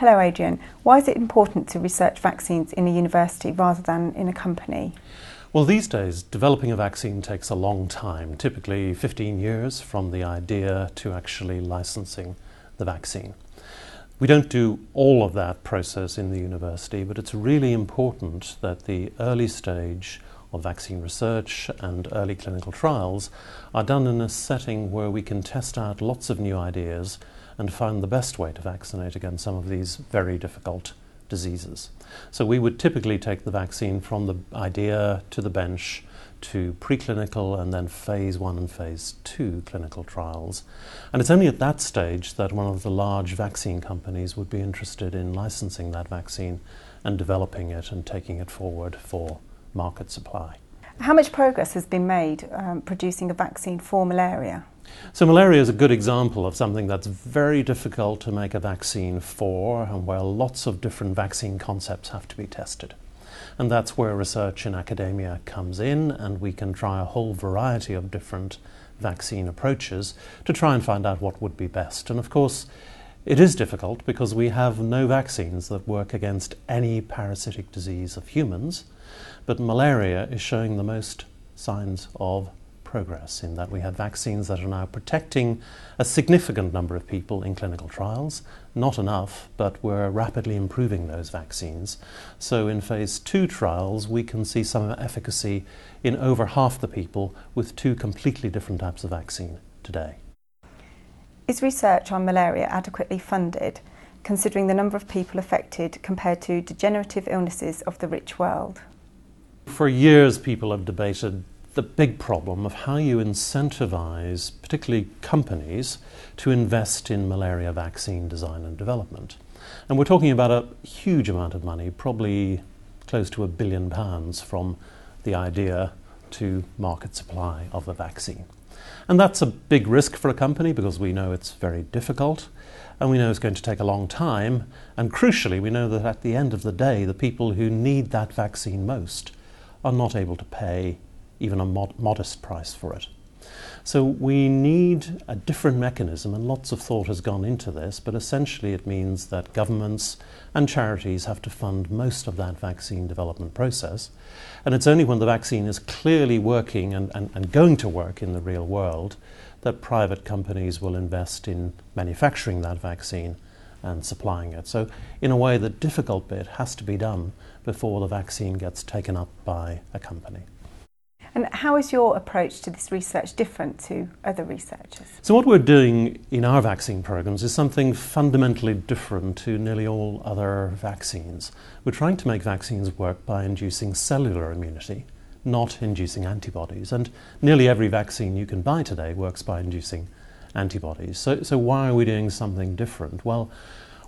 Hello, Adrian. Why is it important to research vaccines in a university rather than in a company? Well, these days, developing a vaccine takes a long time, typically 15 years from the idea to actually licensing the vaccine. We don't do all of that process in the university, but it's really important that the early stage of vaccine research and early clinical trials are done in a setting where we can test out lots of new ideas and find the best way to vaccinate against some of these very difficult diseases. So we would typically take the vaccine from the idea to the bench to preclinical and then phase one and phase two clinical trials. And it's only at that stage that one of the large vaccine companies would be interested in licensing that vaccine and developing it and taking it forward for market supply. How much progress has been made um, producing a vaccine for malaria? So, malaria is a good example of something that's very difficult to make a vaccine for, and where lots of different vaccine concepts have to be tested. And that's where research in academia comes in, and we can try a whole variety of different vaccine approaches to try and find out what would be best. And of course, it is difficult because we have no vaccines that work against any parasitic disease of humans, but malaria is showing the most signs of progress in that we have vaccines that are now protecting a significant number of people in clinical trials. Not enough, but we're rapidly improving those vaccines. So in phase two trials, we can see some efficacy in over half the people with two completely different types of vaccine today. Is research on malaria adequately funded, considering the number of people affected compared to degenerative illnesses of the rich world? For years, people have debated the big problem of how you incentivize, particularly companies, to invest in malaria vaccine design and development. And we're talking about a huge amount of money, probably close to a billion pounds from the idea to market supply of the vaccine. And that's a big risk for a company because we know it's very difficult and we know it's going to take a long time. And crucially, we know that at the end of the day, the people who need that vaccine most are not able to pay even a mod- modest price for it. So we need a different mechanism, and lots of thought has gone into this, but essentially it means that governments and charities have to fund most of that vaccine development process. And it's only when the vaccine is clearly working and, and, and going to work in the real world that private companies will invest in manufacturing that vaccine and supplying it. So, in a way, the difficult bit has to be done before the vaccine gets taken up by a company. And how is your approach to this research different to other researchers? So, what we're doing in our vaccine programs is something fundamentally different to nearly all other vaccines. We're trying to make vaccines work by inducing cellular immunity, not inducing antibodies. And nearly every vaccine you can buy today works by inducing antibodies. So, so why are we doing something different? Well,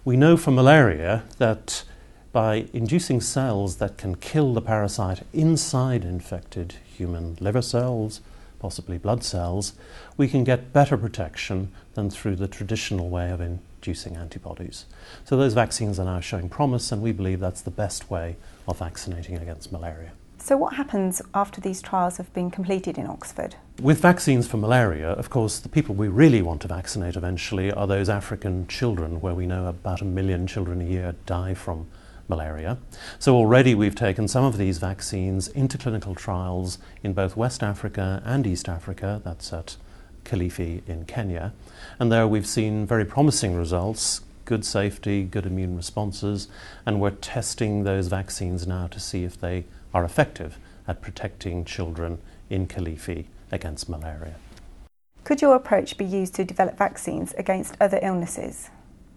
we know from malaria that by inducing cells that can kill the parasite inside infected human liver cells, possibly blood cells, we can get better protection than through the traditional way of inducing antibodies. So those vaccines are now showing promise, and we believe that's the best way of vaccinating against malaria. So, what happens after these trials have been completed in Oxford? With vaccines for malaria, of course, the people we really want to vaccinate eventually are those African children, where we know about a million children a year die from malaria. So already we've taken some of these vaccines into clinical trials in both West Africa and East Africa, that's at Kilifi in Kenya. And there we've seen very promising results, good safety, good immune responses, and we're testing those vaccines now to see if they are effective at protecting children in Kilifi against malaria. Could your approach be used to develop vaccines against other illnesses?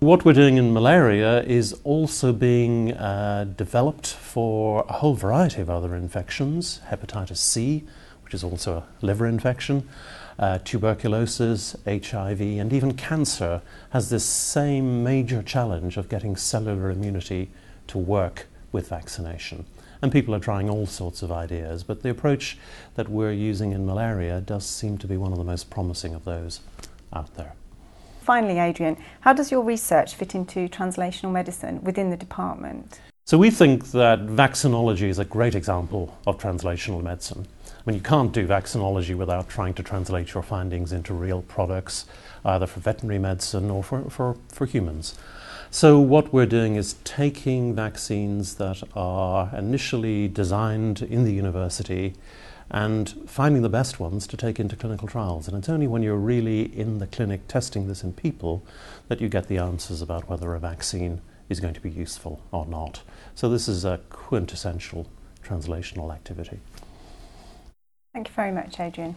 What we're doing in malaria is also being uh, developed for a whole variety of other infections hepatitis C, which is also a liver infection, uh, tuberculosis, HIV, and even cancer has this same major challenge of getting cellular immunity to work with vaccination. And people are trying all sorts of ideas, but the approach that we're using in malaria does seem to be one of the most promising of those out there. Finally, Adrian, how does your research fit into translational medicine within the department? So, we think that vaccinology is a great example of translational medicine. I mean, you can't do vaccinology without trying to translate your findings into real products, either for veterinary medicine or for, for, for humans. So, what we're doing is taking vaccines that are initially designed in the university and finding the best ones to take into clinical trials. And it's only when you're really in the clinic testing this in people that you get the answers about whether a vaccine is going to be useful or not. So, this is a quintessential translational activity. Thank you very much, Adrian.